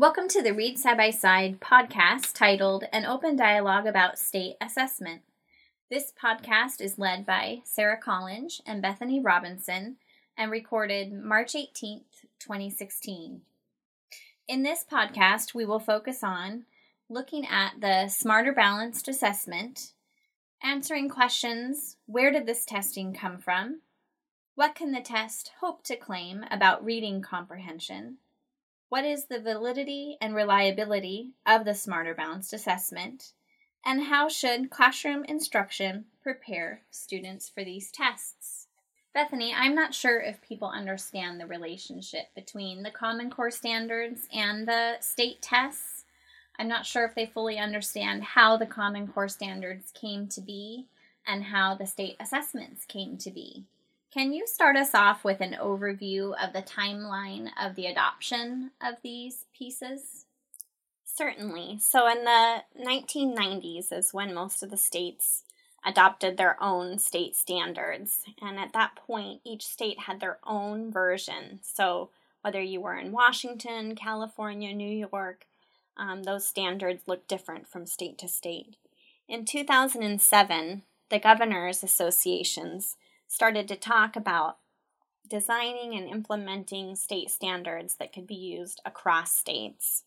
Welcome to the Read Side by Side podcast titled An Open Dialogue About State Assessment. This podcast is led by Sarah Collins and Bethany Robinson and recorded March 18th, 2016. In this podcast, we will focus on looking at the Smarter Balanced Assessment, answering questions Where did this testing come from? What can the test hope to claim about reading comprehension? What is the validity and reliability of the Smarter Balanced Assessment? And how should classroom instruction prepare students for these tests? Bethany, I'm not sure if people understand the relationship between the Common Core standards and the state tests. I'm not sure if they fully understand how the Common Core standards came to be and how the state assessments came to be. Can you start us off with an overview of the timeline of the adoption of these pieces? Certainly. So, in the 1990s is when most of the states adopted their own state standards. And at that point, each state had their own version. So, whether you were in Washington, California, New York, um, those standards look different from state to state. In 2007, the Governors Associations started to talk about designing and implementing state standards that could be used across states.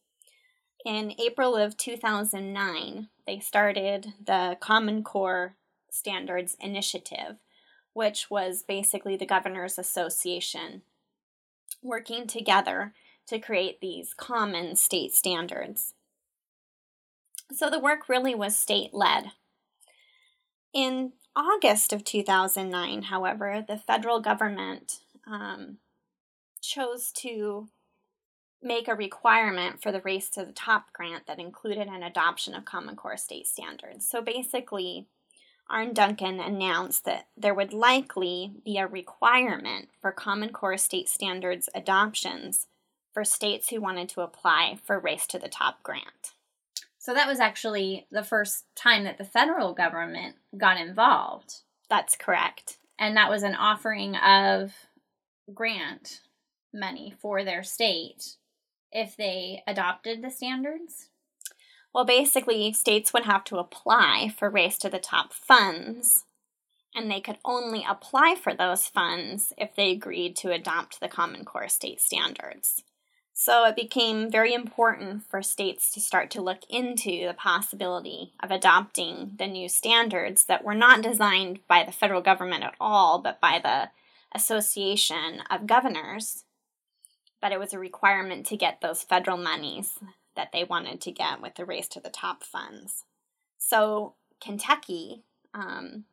In April of 2009, they started the Common Core Standards Initiative, which was basically the Governors Association working together to create these common state standards. So the work really was state led. In August of 2009, however, the federal government um, chose to make a requirement for the Race to the Top grant that included an adoption of Common Core state standards. So basically, Arne Duncan announced that there would likely be a requirement for Common Core state standards adoptions for states who wanted to apply for Race to the Top grant. So that was actually the first time that the federal government got involved. That's correct. And that was an offering of grant money for their state if they adopted the standards. Well, basically, states would have to apply for Race to the Top funds, and they could only apply for those funds if they agreed to adopt the Common Core state standards. So it became very important for states to start to look into the possibility of adopting the new standards that were not designed by the federal government at all, but by the Association of Governors. But it was a requirement to get those federal monies that they wanted to get with the Race to the Top funds. So Kentucky, um,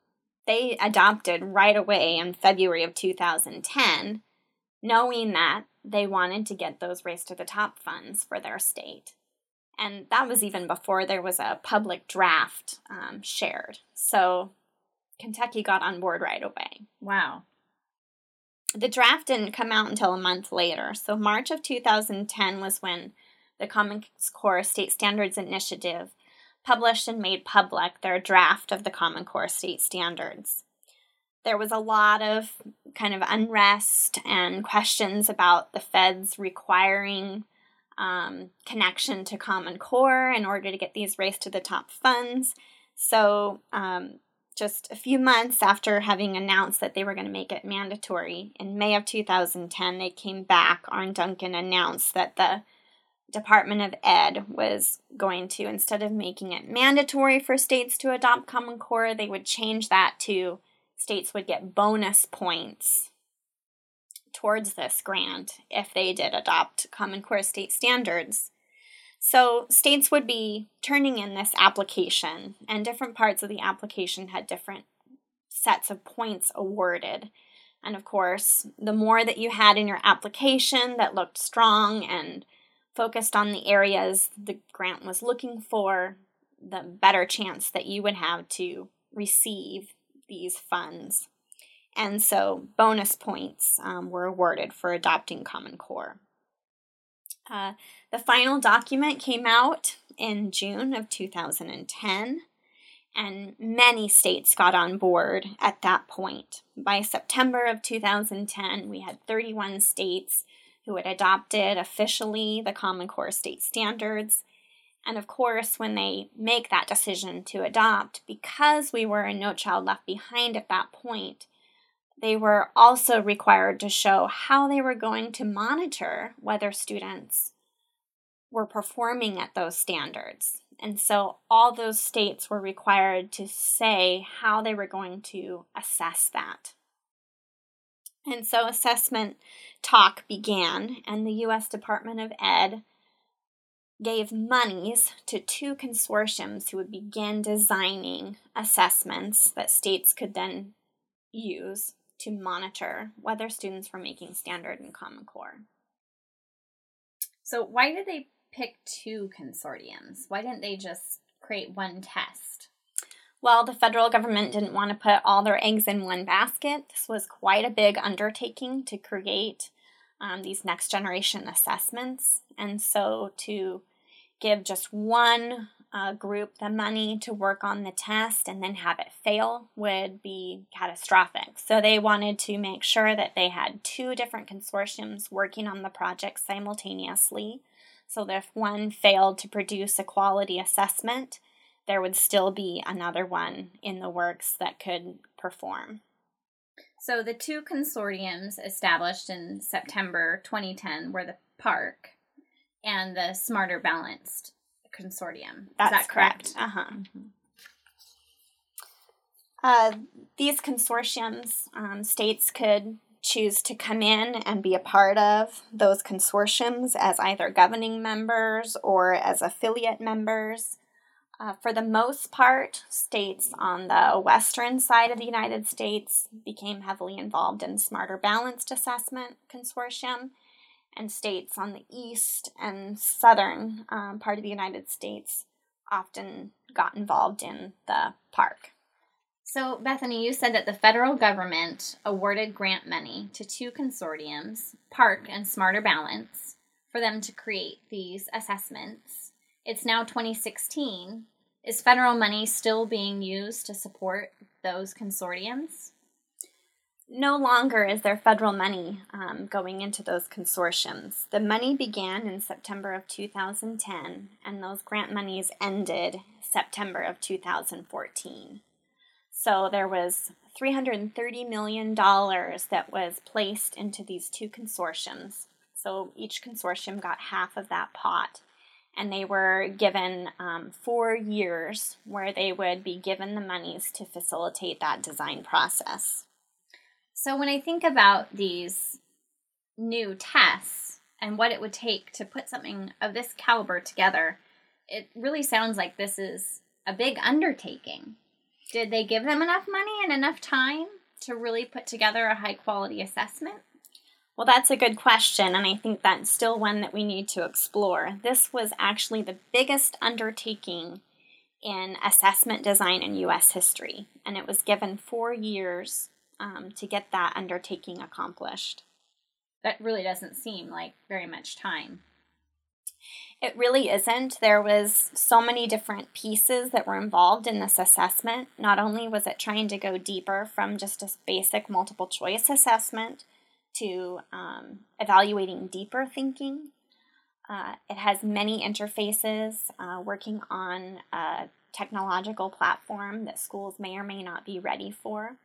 they adopted right away in February of 2010, knowing that they wanted to get those Race to the Top funds for their state. And that was even before there was a public draft um, shared. So Kentucky got on board right away. Wow. The draft didn't come out until a month later. So, March of 2010 was when the Common Core State Standards Initiative published and made public their draft of the Common Core State Standards there was a lot of kind of unrest and questions about the feds requiring um, connection to Common Core in order to get these race to the top funds. So, um, just a few months after having announced that they were going to make it mandatory, in May of 2010, they came back. Arne Duncan announced that the Department of Ed was going to, instead of making it mandatory for states to adopt Common Core, they would change that to states would get bonus points towards this grant if they did adopt Common Core state standards. So, states would be turning in this application, and different parts of the application had different sets of points awarded. And of course, the more that you had in your application that looked strong and focused on the areas the grant was looking for, the better chance that you would have to receive these funds. And so bonus points um, were awarded for adopting Common Core. Uh, the final document came out in June of 2010, and many states got on board at that point. By September of 2010, we had 31 states who had adopted officially the Common Core state standards. And of course, when they make that decision to adopt, because we were a No Child Left Behind at that point, they were also required to show how they were going to monitor whether students were performing at those standards. And so all those states were required to say how they were going to assess that. And so assessment talk began, and the US Department of Ed gave monies to two consortiums who would begin designing assessments that states could then use to monitor whether students were making standard and Common Core. So, why did they pick two consortiums? Why didn't they just create one test? Well, the federal government didn't want to put all their eggs in one basket. This was quite a big undertaking to create um, these next generation assessments. And so to give just one uh, group the money to work on the test and then have it fail would be catastrophic. So they wanted to make sure that they had two different consortiums working on the project simultaneously so that if one failed to produce a quality assessment, there would still be another one in the works that could perform. So the two consortiums established in September 2010 were the PARCC and the Smarter Balanced Consortium. That's Is that correct? correct? Uh huh. Mm-hmm. Uh, these consortiums, um, states could choose to come in and be a part of those consortiums as either governing members or as affiliate members. Uh, for the most part, states on the western side of the United States became heavily involved in Smarter Balanced Assessment Consortium, and states on the east and southern um, part of the United States often got involved in the PARCC. So, Bethany, you said that the federal government awarded grant money to two consortiums, PARCC and Smarter Balance, for them to create these assessments. It's now 2016. Is federal money still being used to support those consortiums? No longer is there federal money um, going into those consortiums. The money began in September of 2010, and those grant monies ended September of 2014. So there was $330 million that was placed into these two consortiums. So each consortium got half of that pot. And they were given um, four years where they would be given the monies to facilitate that design process. So when I think about these new tests and what it would take to put something of this caliber together, it really sounds like this is a big undertaking. Did they give them enough money and enough time to really put together a high quality assessment? Well, that's a good question, and I think that's still one that we need to explore. This was actually the biggest undertaking in assessment design in U.S. history, and it was given four years um, to get that undertaking accomplished. That really doesn't seem like very much time. It really isn't. There was so many different pieces that were involved in this assessment. Not only was it trying to go deeper from just a basic multiple choice assessment to um, evaluating deeper thinking. Uh, it has many interfaces uh, working on a technological platform that schools may or may not be ready for.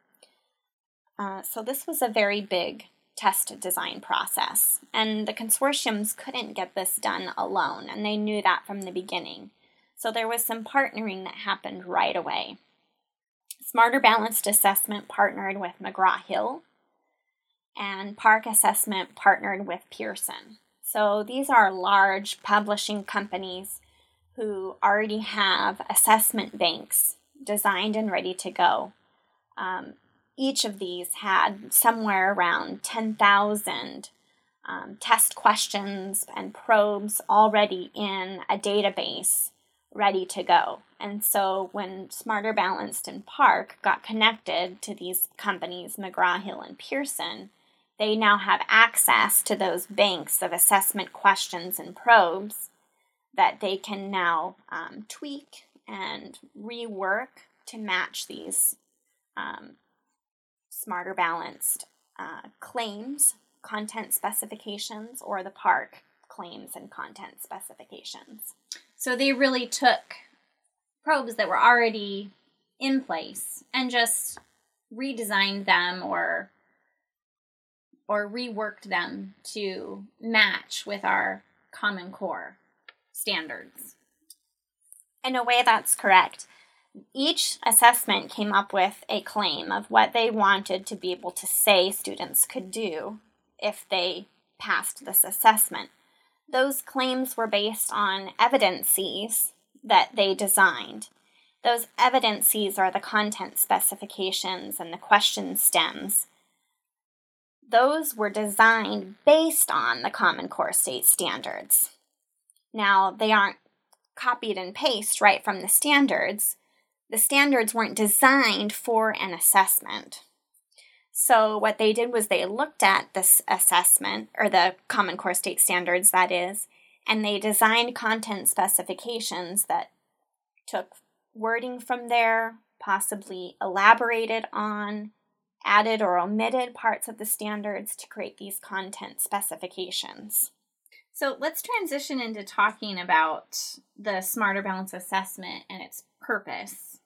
Uh, so, this was a very big test design process. And the consortiums couldn't get this done alone, and they knew that from the beginning. So there was some partnering that happened right away. Smarter Balanced Assessment partnered with McGraw Hill, and PARCC Assessment partnered with Pearson. So these are large publishing companies who already have assessment banks designed and ready to go. Um, each of these had somewhere around 10,000 um, test questions and probes already in a database ready to go. And so when Smarter Balanced and PARCC got connected to these companies, McGraw Hill and Pearson, they now have access to those banks of assessment questions and probes that they can now um, tweak and rework to match these um, smarter balanced uh, claims content specifications or the PARCC claims and content specifications. So they really took probes that were already in place and just redesigned them or or reworked them to match with our common core standards. In a way that's correct. Each assessment came up with a claim of what they wanted to be able to say students could do if they passed this assessment. Those claims were based on evidences that they designed. Those evidences are the content specifications and the question stems. Those were designed based on the Common Core state standards. Now, they aren't copied and pasted right from the standards. The standards weren't designed for an assessment. So, what they did was they looked at this assessment, or the Common Core state standards, that is, and they designed content specifications that took wording from there, possibly elaborated on, added or omitted parts of the standards to create these content specifications. So let's transition into talking about the Smarter Balance assessment and its purpose.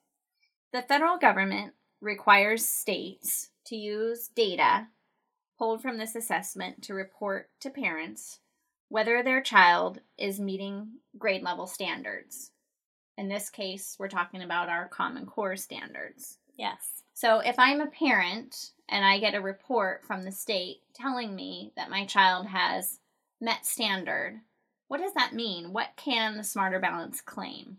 The federal government requires states to use data pulled from this assessment to report to parents whether their child is meeting grade level standards. In this case, we're talking about our Common Core standards. Yes. So if I'm a parent and I get a report from the state telling me that my child has met standard, what does that mean? What can the Smarter Balance claim?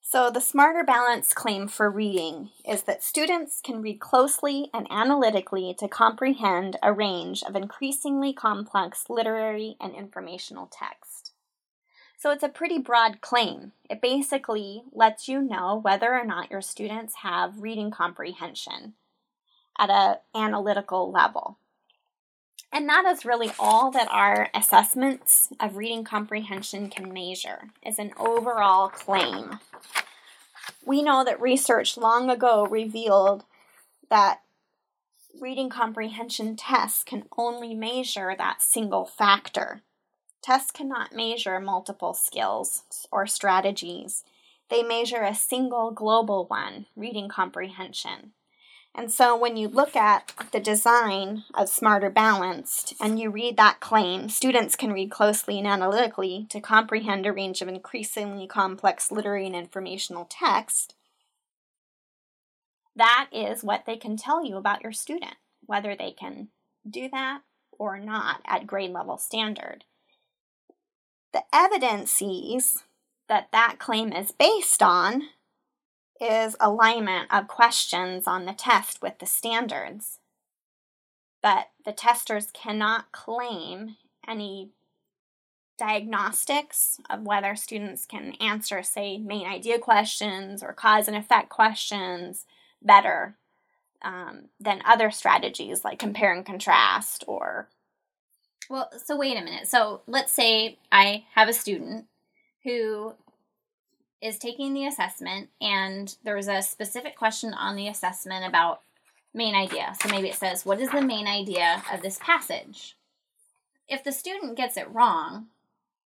So, the Smarter Balance claim for reading is that students can read closely and analytically to comprehend a range of increasingly complex literary and informational text. So, it's a pretty broad claim. It basically lets you know whether or not your students have reading comprehension at an analytical level. And that is really all that our assessments of reading comprehension can measure is an overall claim. We know that research long ago revealed that reading comprehension tests can only measure that single factor. Tests cannot measure multiple skills or strategies. They measure a single global one, reading comprehension. And so when you look at the design of Smarter Balanced and you read that claim, students can read closely and analytically to comprehend a range of increasingly complex literary and informational text. That is what they can tell you about your student, whether they can do that or not at grade level standard. The evidences that that claim is based on is alignment of questions on the test with the standards. But the testers cannot claim any diagnostics of whether students can answer, say, main idea questions or cause and effect questions better um, than other strategies like compare and contrast or. Well, so wait a minute. So let's say I have a student who is taking the assessment and there's a specific question on the assessment about main idea. So maybe it says, What is the main idea of this passage? If the student gets it wrong,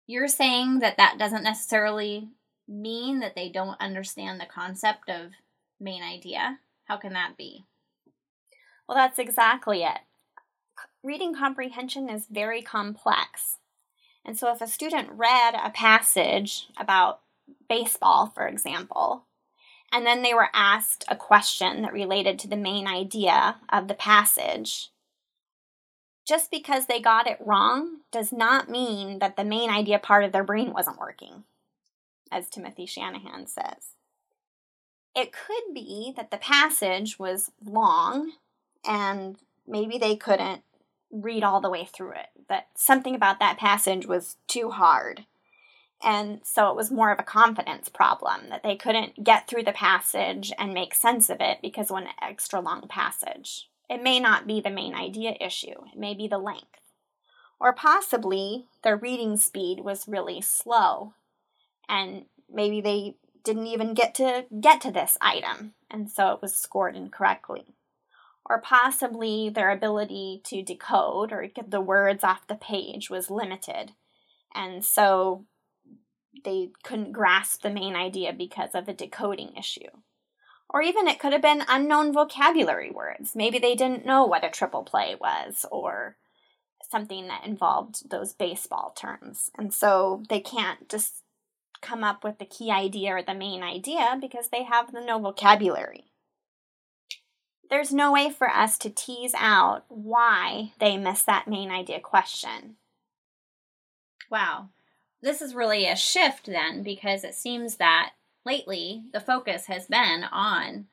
you're saying that that doesn't necessarily mean that they don't understand the concept of main idea. How can that be? Well, that's exactly it. Reading comprehension is very complex. And so if a student read a passage about baseball, for example, and then they were asked a question that related to the main idea of the passage. Just because they got it wrong does not mean that the main idea part of their brain wasn't working, as Timothy Shanahan says. It could be that the passage was long and maybe they couldn't read all the way through it, that something about that passage was too hard and so it was more of a confidence problem that they couldn't get through the passage and make sense of it because of an extra long passage. It may not be the main idea issue, it may be the length. Or possibly their reading speed was really slow and maybe they didn't even get to get to this item and so it was scored incorrectly. Or possibly their ability to decode or get the words off the page was limited. And so they couldn't grasp the main idea because of a decoding issue. Or even it could have been unknown vocabulary words. Maybe they didn't know what a triple play was or something that involved those baseball terms. And so they can't just come up with the key idea or the main idea because they have the no vocabulary. There's no way for us to tease out why they missed that main idea question. Wow. This is really a shift then because it seems that lately the focus has been on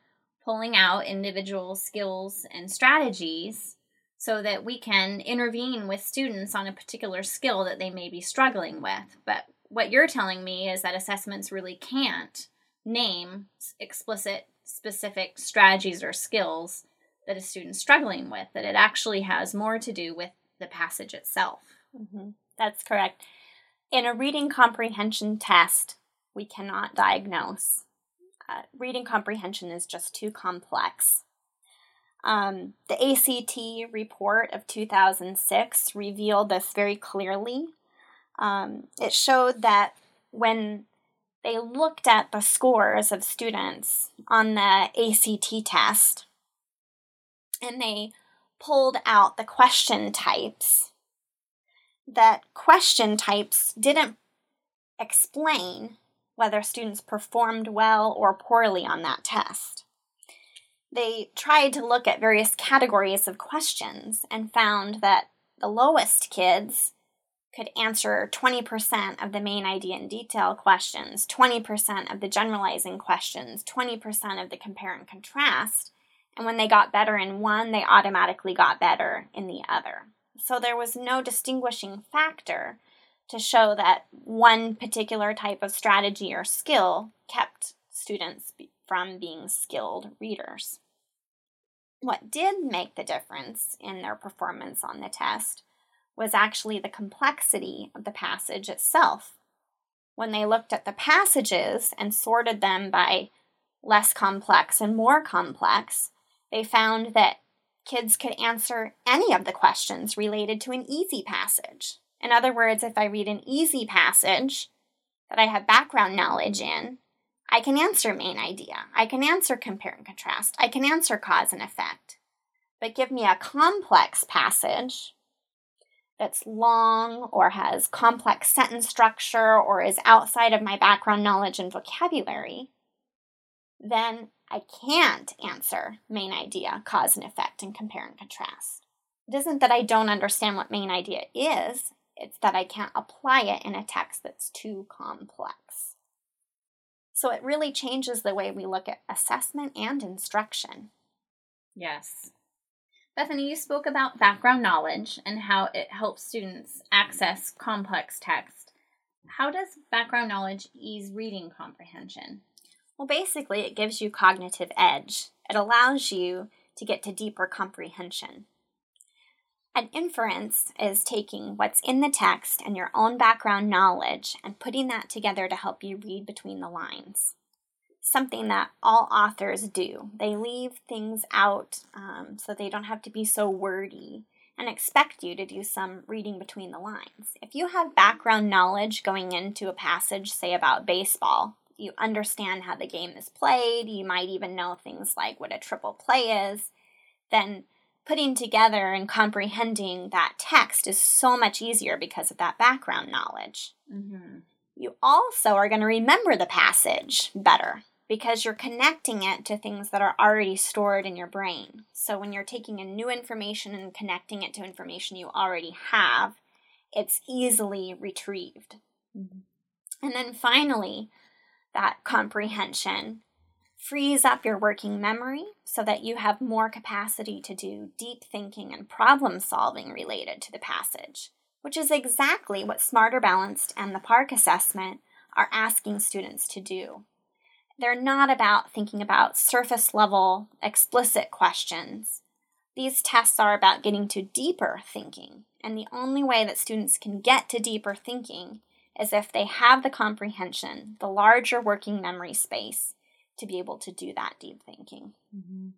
pulling out individual skills and strategies so that we can intervene with students on a particular skill that they may be struggling with. But what you're telling me is that assessments really can't name explicit, specific strategies or skills that a student's struggling with, that it actually has more to do with the passage itself. Mm-hmm. That's correct. In a reading comprehension test, we cannot diagnose. Uh, reading comprehension is just too complex. Um, the ACT report of 2006 revealed this very clearly. Um, it showed that when they looked at the scores of students on the ACT test and they pulled out the question types, that question types didn't explain whether students performed well or poorly on that test. They tried to look at various categories of questions and found that the lowest kids could answer 20% of the main idea and detail questions, 20% of the generalizing questions, 20% of the compare and contrast. And when they got better in one, they automatically got better in the other. So there was no distinguishing factor to show that one particular type of strategy or skill kept students from being skilled readers. What did make the difference in their performance on the test was actually the complexity of the passage itself. When they looked at the passages and sorted them by less complex and more complex, they found that kids could answer any of the questions related to an easy passage. In other words, if I read an easy passage that I have background knowledge in, I can answer main idea. I can answer compare and contrast. I can answer cause and effect. But give me a complex passage that's long or has complex sentence structure or is outside of my background knowledge and vocabulary, then I can't answer main idea, cause and effect, and compare and contrast. It isn't that I don't understand what main idea is, it's that I can't apply it in a text that's too complex. So it really changes the way we look at assessment and instruction. Yes. Bethany, you spoke about background knowledge and how it helps students access complex text. How does background knowledge ease reading comprehension? Well, basically, it gives you cognitive edge. It allows you to get to deeper comprehension. An inference is taking what's in the text and your own background knowledge and putting that together to help you read between the lines. Something that all authors do. They leave things out um, so they don't have to be so wordy and expect you to do some reading between the lines. If you have background knowledge going into a passage, say about baseball, you understand how the game is played, you might even know things like what a triple play is, then putting together and comprehending that text is so much easier because of that background knowledge. Mm-hmm. You also are going to remember the passage better because you're connecting it to things that are already stored in your brain. So when you're taking in new information and connecting it to information you already have, it's easily retrieved. Mm-hmm. And then finally, that comprehension frees up your working memory so that you have more capacity to do deep thinking and problem solving related to the passage, which is exactly what Smarter Balanced and the PARCC assessment are asking students to do. They're not about thinking about surface level, explicit questions. These tests are about getting to deeper thinking, and the only way that students can get to deeper thinking is if they have the comprehension, the larger working memory space, to be able to do that deep thinking. Mm-hmm.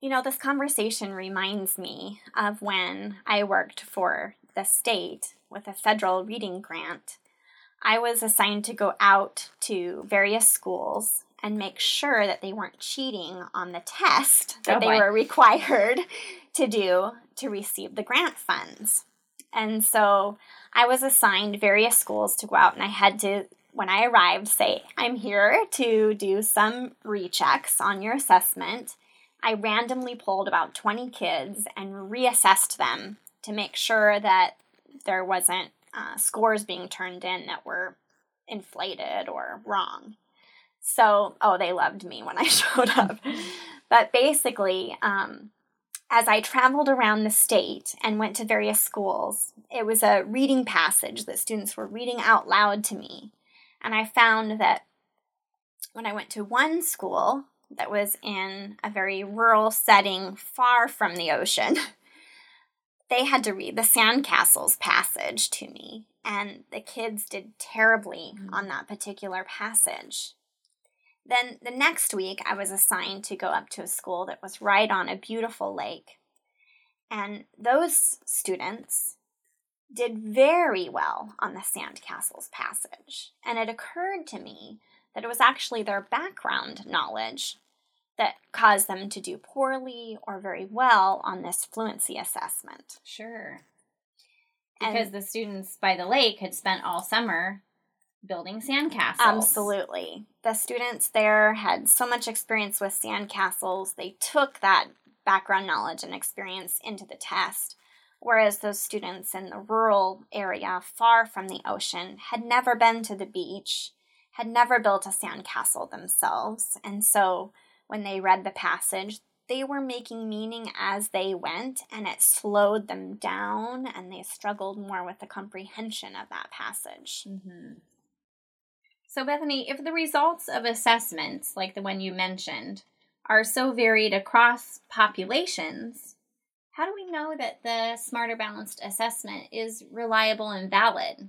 You know, this conversation reminds me of when I worked for the state with a federal reading grant. I was assigned to go out to various schools and make sure that they weren't cheating on the test that Oh, they were required to do to receive the grant funds. And so I was assigned various schools to go out, and I had to, when I arrived, say, I'm here to do some rechecks on your assessment. I randomly pulled about 20 kids and reassessed them to make sure that there wasn't uh, scores being turned in that were inflated or wrong. So, oh, they loved me when I showed up. but basically, um, as I traveled around the state and went to various schools, it was a reading passage that students were reading out loud to me. And I found that when I went to one school that was in a very rural setting far from the ocean, they had to read the Sandcastles passage to me. And the kids did terribly Mhm. on that particular passage. Then the next week, I was assigned to go up to a school that was right on a beautiful lake. And those students did very well on the Sandcastles passage. And it occurred to me that it was actually their background knowledge that caused them to do poorly or very well on this fluency assessment. Sure. And- Because the students by the lake had spent all summer building sandcastles. Absolutely. The students there had so much experience with sandcastles, they took that background knowledge and experience into the test. Whereas those students in the rural area, far from the ocean, had never been to the beach, had never built a sandcastle themselves. And so when they read the passage, they were making meaning as they went, and it slowed them down, and they struggled more with the comprehension of that passage. hmm So, Bethany, if the results of assessments, like the one you mentioned, are so varied across populations, how do we know that the Smarter Balanced assessment is reliable and valid?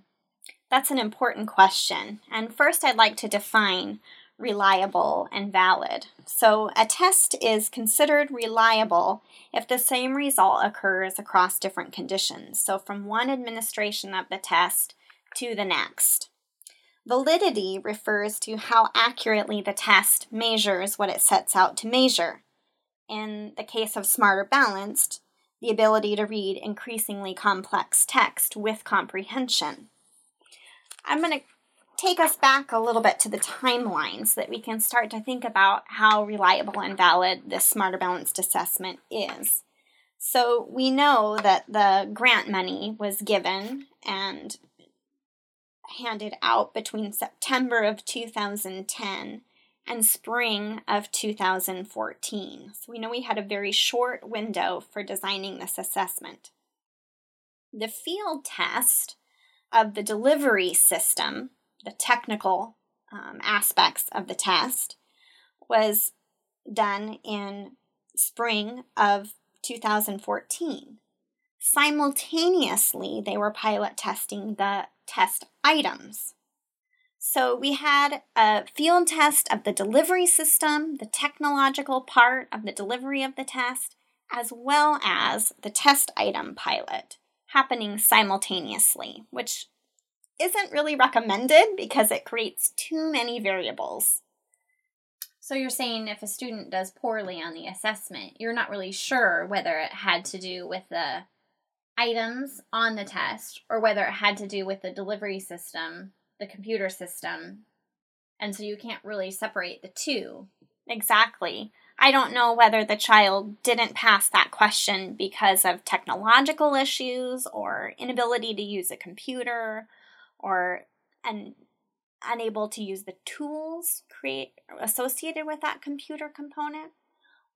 That's an important question. And first, I'd like to define reliable and valid. So, a test is considered reliable if the same result occurs across different conditions. So, from one administration of the test to the next. Validity refers to how accurately the test measures what it sets out to measure. In the case of Smarter Balanced, the ability to read increasingly complex text with comprehension. I'm going to take us back a little bit to the timeline so that we can start to think about how reliable and valid this Smarter Balanced assessment is. So, we know that the grant money was given and handed out between September of 2010 and spring of 2014. So, we know we had a very short window for designing this assessment. The field test of the delivery system, the technical um, aspects of the test, was done in spring of 2014. Simultaneously, they were pilot testing the test items. So we had a field test of the delivery system, the technological part of the delivery of the test, as well as the test item pilot happening simultaneously, which isn't really recommended because it creates too many variables. So, you're saying if a student does poorly on the assessment, you're not really sure whether it had to do with the items on the test or whether it had to do with the delivery system, the computer system. And so you can't really separate the two. Exactly. I don't know whether the child didn't pass that question because of technological issues or inability to use a computer or an unable to use the tools create associated with that computer component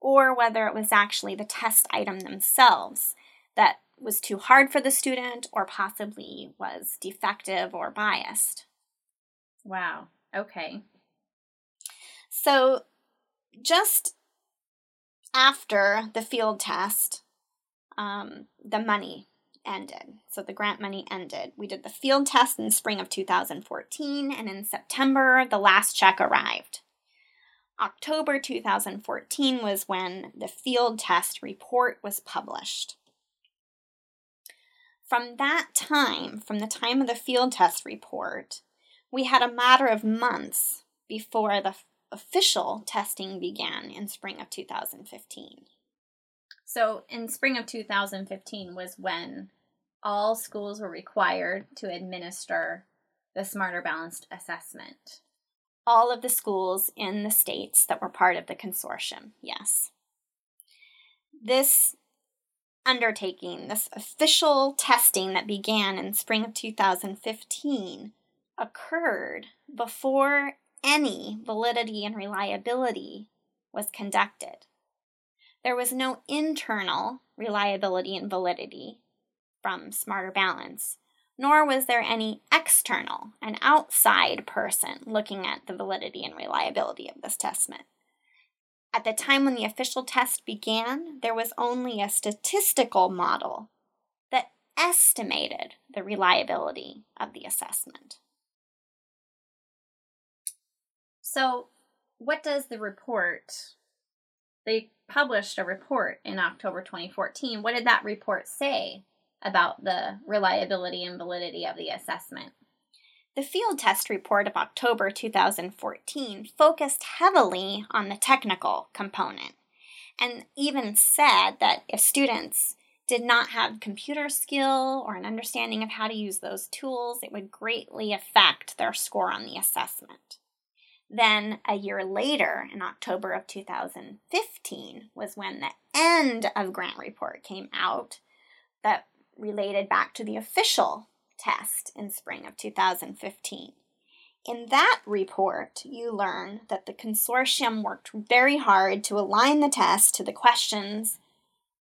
or whether it was actually the test item themselves that was too hard for the student or possibly was defective or biased. Wow. Okay. So, just after the field test, um, the money ended. So, the grant money ended. We did the field test in spring of 2014, and in September, the last check arrived. October 2014 was when the field test report was published. From that time, from the time of the field test report, we had a matter of months before the official testing began in spring of 2015. So, in spring of 2015 was when all schools were required to administer the Smarter Balanced assessment all of the schools in the states that were part of the consortium, yes. This undertaking, this official testing that began in spring of 2015, occurred before any validity and reliability was conducted. There was no internal reliability and validity from Smarter Balance nor was there any external, an outside person looking at the validity and reliability of this testament. At the time when the official test began, there was only a statistical model that estimated the reliability of the assessment. So, what does the report? They published a report in October 2014. What did that report say about the reliability and validity of the assessment. The field test report of October 2014 focused heavily on the technical component and even said that if students did not have computer skill or an understanding of how to use those tools, it would greatly affect their score on the assessment. Then, a year later, in October of 2015, was when the end of grant report came out that related back to the official test in spring of 2015. In that report, you learn that the consortium worked very hard to align the test to the questions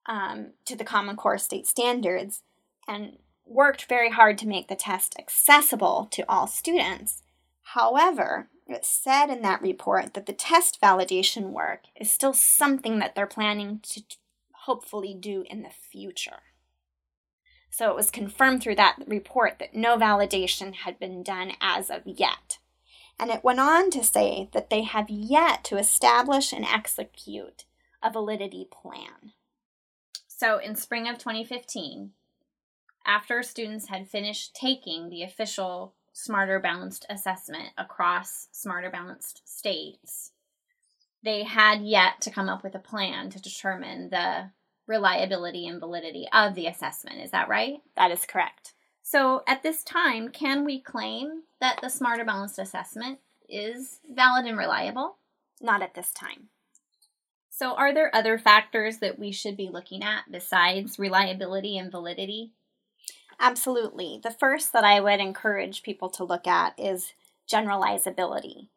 um, to the Common Core state standards and worked very hard to make the test accessible to all students. However, it said in that report that the test validation work is still something that they're planning to hopefully do in the future. So it was confirmed through that report that no validation had been done as of yet. And it went on to say that they have yet to establish and execute a validity plan. So in spring of 2015, after students had finished taking the official Smarter Balanced assessment across Smarter Balanced states, they had yet to come up with a plan to determine the reliability and validity of the assessment. Is that right? That is correct. So, at this time, can we claim that the Smarter Balanced assessment is valid and reliable? Not at this time. So, are there other factors that we should be looking at besides reliability and validity? Absolutely. The first that I would encourage people to look at is generalizability.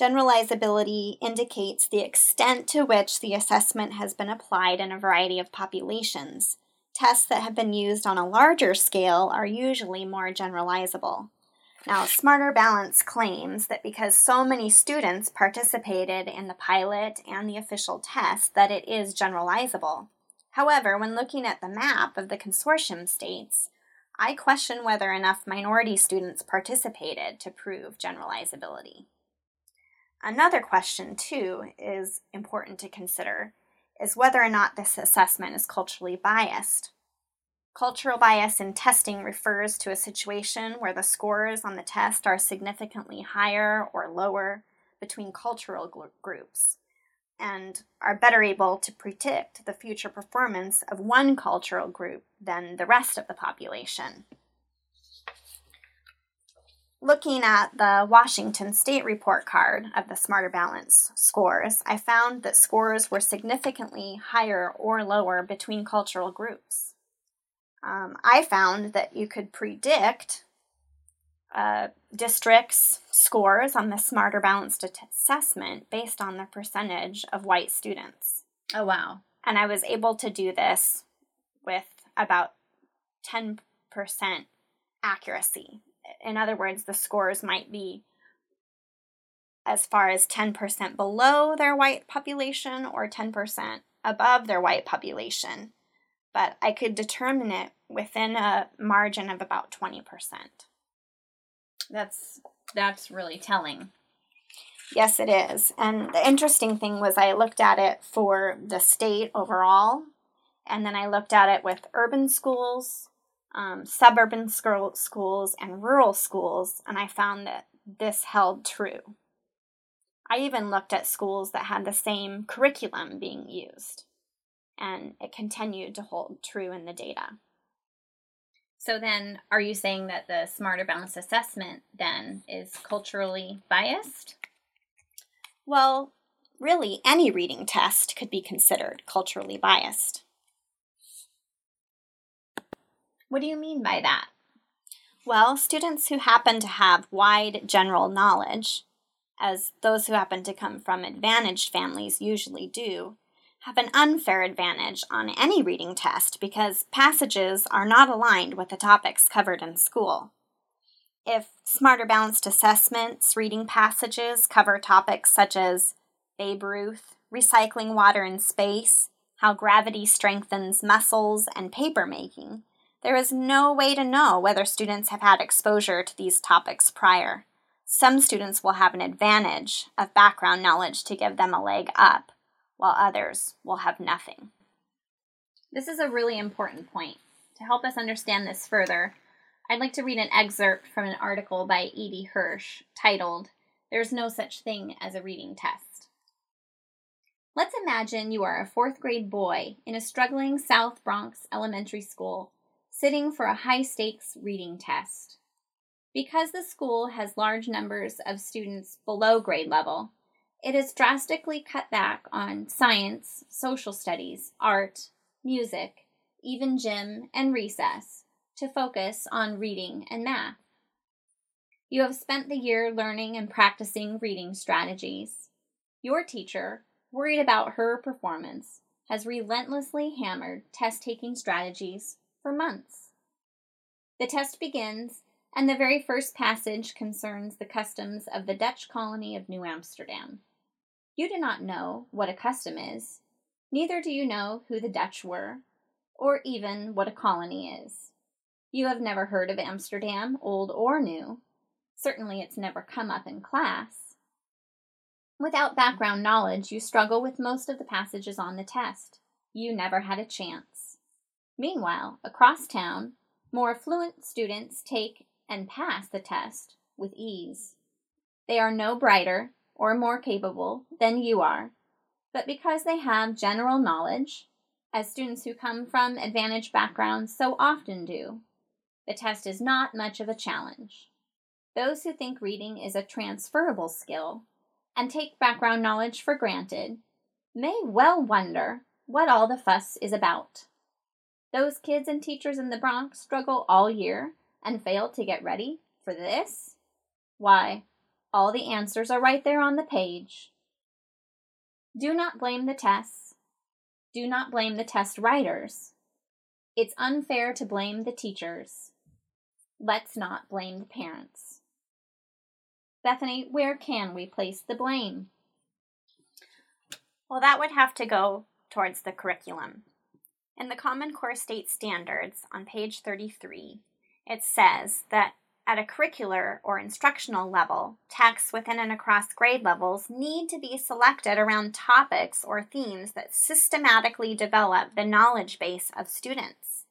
Generalizability indicates the extent to which the assessment has been applied in a variety of populations. Tests that have been used on a larger scale are usually more generalizable. Now, Smarter Balance claims that because so many students participated in the pilot and the official test that it is generalizable. However, when looking at the map of the consortium states, I question whether enough minority students participated to prove generalizability. Another question, too, is important to consider is whether or not this assessment is culturally biased. Cultural bias in testing refers to a situation where the scores on the test are significantly higher or lower between cultural gl- groups and are better able to predict the future performance of one cultural group than the rest of the population. Looking at the Washington State report card of the Smarter Balance scores, I found that scores were significantly higher or lower between cultural groups. Um, I found that you could predict uh, districts' scores on the Smarter Balanced assessment based on the percentage of white students. Oh, wow. And I was able to do this with about 10% accuracy in other words, the scores might be as far as 10% below their white population or 10% above their white population. But I could determine it within a margin of about 20%. That's that's really telling. Yes, it is. And the interesting thing was I looked at it for the state overall, and then I looked at it with urban schools, um, suburban school, schools, and rural schools, and I found that this held true. I even looked at schools that had the same curriculum being used, and it continued to hold true in the data. So then, are you saying that the Smarter Balanced Assessment then is culturally biased? Well, really, any reading test could be considered culturally biased. What do you mean by that? Well, students who happen to have wide general knowledge, as those who happen to come from advantaged families usually do, have an unfair advantage on any reading test because passages are not aligned with the topics covered in school. If Smarter Balanced Assessments reading passages cover topics such as Babe Ruth, recycling water in space, how gravity strengthens muscles, and paper making, there is no way to know whether students have had exposure to these topics prior. Some students will have an advantage of background knowledge to give them a leg up, while others will have nothing. This is a really important point. To help us understand this further, I'd like to read an excerpt from an article by E.D. Hirsch titled, There's No Such Thing as a Reading Test. Let's imagine you are a fourth grade boy in a struggling South Bronx elementary school sitting for a high stakes reading test. Because the school has large numbers of students below grade level, it has drastically cut back on science, social studies, art, music, even gym and recess to focus on reading and math. You have spent the year learning and practicing reading strategies. Your teacher, worried about her performance, has relentlessly hammered test taking strategies for months. The test begins, and the very first passage concerns the customs of the Dutch colony of New Amsterdam. You do not know what a custom is, neither do you know who the Dutch were, or even what a colony is. You have never heard of Amsterdam, old or new. Certainly it's never come up in class. Without background knowledge, you struggle with most of the passages on the test. You never had a chance. Meanwhile, across town, more fluent students take and pass the test with ease. They are no brighter or more capable than you are, but because they have general knowledge, as students who come from advantaged backgrounds so often do, the test is not much of a challenge. Those who think reading is a transferable skill and take background knowledge for granted may well wonder what all the fuss is about. Those kids and teachers in the Bronx struggle all year and fail to get ready for this? Why, all the answers are right there on the page. Do not blame the tests. Do not blame the test writers. It's unfair to blame the teachers. Let's not blame the parents. Bethany, where can we place the blame? Well, that would have to go towards the curriculum. In the Common Core State Standards on page 33, it says that at a curricular or instructional level, texts within and across grade levels need to be selected around topics or themes that systematically develop the knowledge base of students.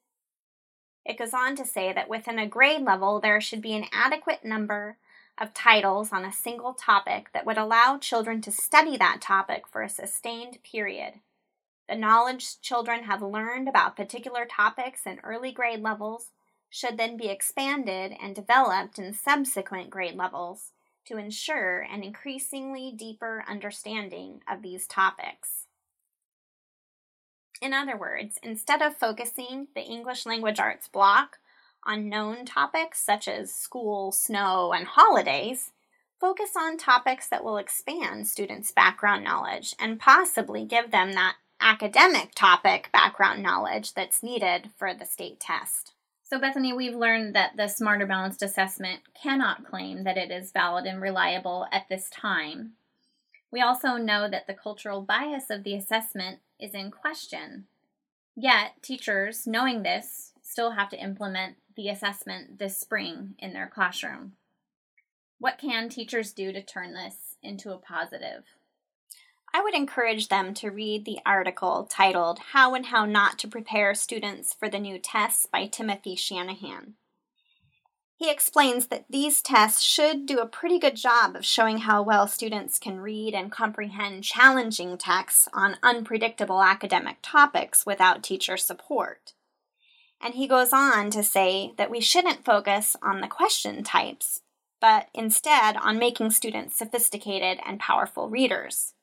It goes on to say that within a grade level, there should be an adequate number of titles on a single topic that would allow children to study that topic for a sustained period the knowledge children have learned about particular topics in early grade levels should then be expanded and developed in subsequent grade levels to ensure an increasingly deeper understanding of these topics. In other words, instead of focusing the English language arts block on known topics such as school, snow, and holidays, focus on topics that will expand students' background knowledge and possibly give them that academic topic background knowledge that's needed for the state test. So, Bethany, we've learned that the Smarter Balanced Assessment cannot claim that it is valid and reliable at this time. We also know that the cultural bias of the assessment is in question. Yet, teachers, knowing this, still have to implement the assessment this spring in their classroom. What can teachers do to turn this into a positive? I would encourage them to read the article titled How and How Not to Prepare Students for the New Tests by Timothy Shanahan. He explains that these tests should do a pretty good job of showing how well students can read and comprehend challenging texts on unpredictable academic topics without teacher support. And he goes on to say that we shouldn't focus on the question types, but instead on making students sophisticated and powerful readers.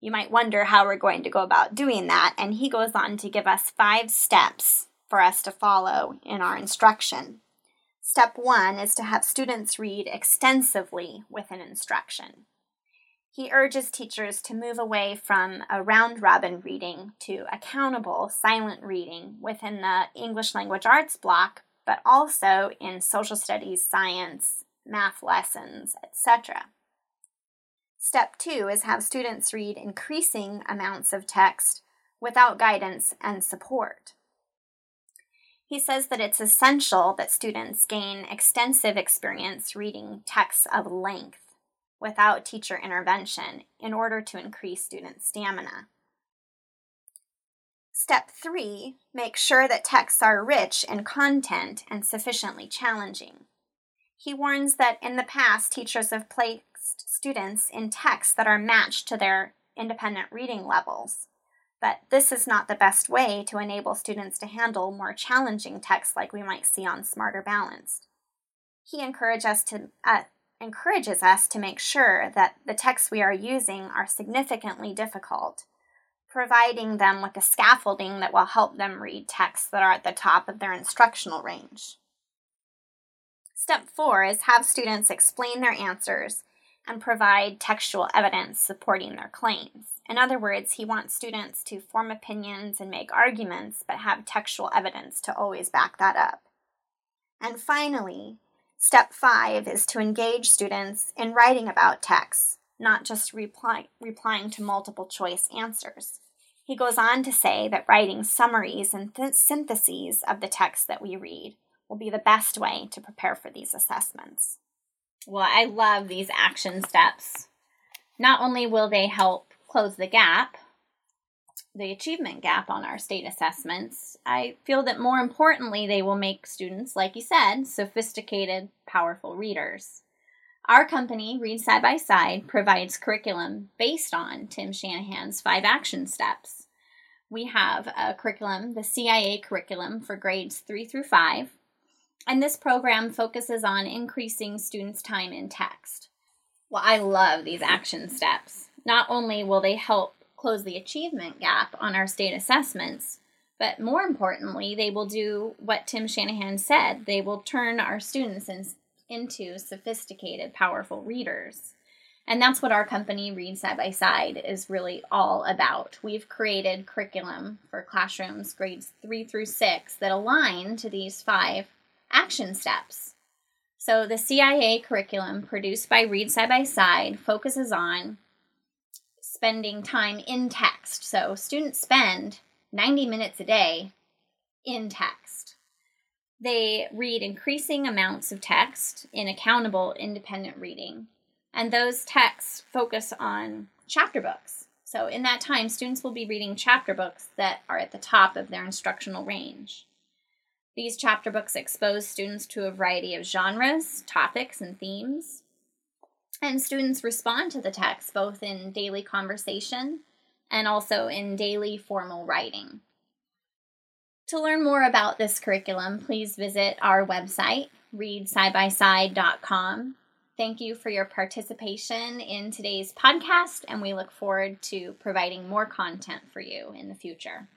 You might wonder how we're going to go about doing that, and he goes on to give us five steps for us to follow in our instruction. Step one is to have students read extensively with an instruction. He urges teachers to move away from a round robin reading to accountable silent reading within the English language arts block, but also in social studies, science, math lessons, etc. Step two is have students read increasing amounts of text without guidance and support. He says that it's essential that students gain extensive experience reading texts of length without teacher intervention in order to increase student stamina. Step three, make sure that texts are rich in content and sufficiently challenging. He warns that in the past, teachers have placed students in texts that are matched to their independent reading levels but this is not the best way to enable students to handle more challenging texts like we might see on Smarter Balanced. He us to, uh, encourages us to make sure that the texts we are using are significantly difficult, providing them with a scaffolding that will help them read texts that are at the top of their instructional range. Step four is have students explain their answers and provide textual evidence supporting their claims. In other words, he wants students to form opinions and make arguments, but have textual evidence to always back that up. And finally, step five is to engage students in writing about texts, not just reply, replying to multiple choice answers. He goes on to say that writing summaries and th- syntheses of the text that we read will be the best way to prepare for these assessments. Well, I love these action steps. Not only will they help close the gap, the achievement gap on our state assessments, I feel that more importantly, they will make students, like you said, sophisticated, powerful readers. Our company, Read Side by Side, provides curriculum based on Tim Shanahan's five action steps. We have a curriculum, the CIA curriculum for grades three through five, and this program focuses on increasing students' time in text. Well, I love these action steps. Not only will they help close the achievement gap on our state assessments, but more importantly, they will do what Tim Shanahan said. They will turn our students in, into sophisticated, powerful readers. And that's what our company, Read Side by Side, is really all about. We've created curriculum for classrooms grades three through six that align to these five action steps. So, the CIA curriculum produced by Read Side by Side focuses on spending time in text. So students spend 90 minutes a day in text. They read increasing amounts of text in accountable independent reading, and those texts focus on chapter books. So, in that time, students will be reading chapter books that are at the top of their instructional range. These chapter books expose students to a variety of genres, topics, and themes. And students respond to the text both in daily conversation and also in daily formal writing. To learn more about this curriculum, please visit our website, readsidebyside.com. Thank you for your participation in today's podcast, and we look forward to providing more content for you in the future.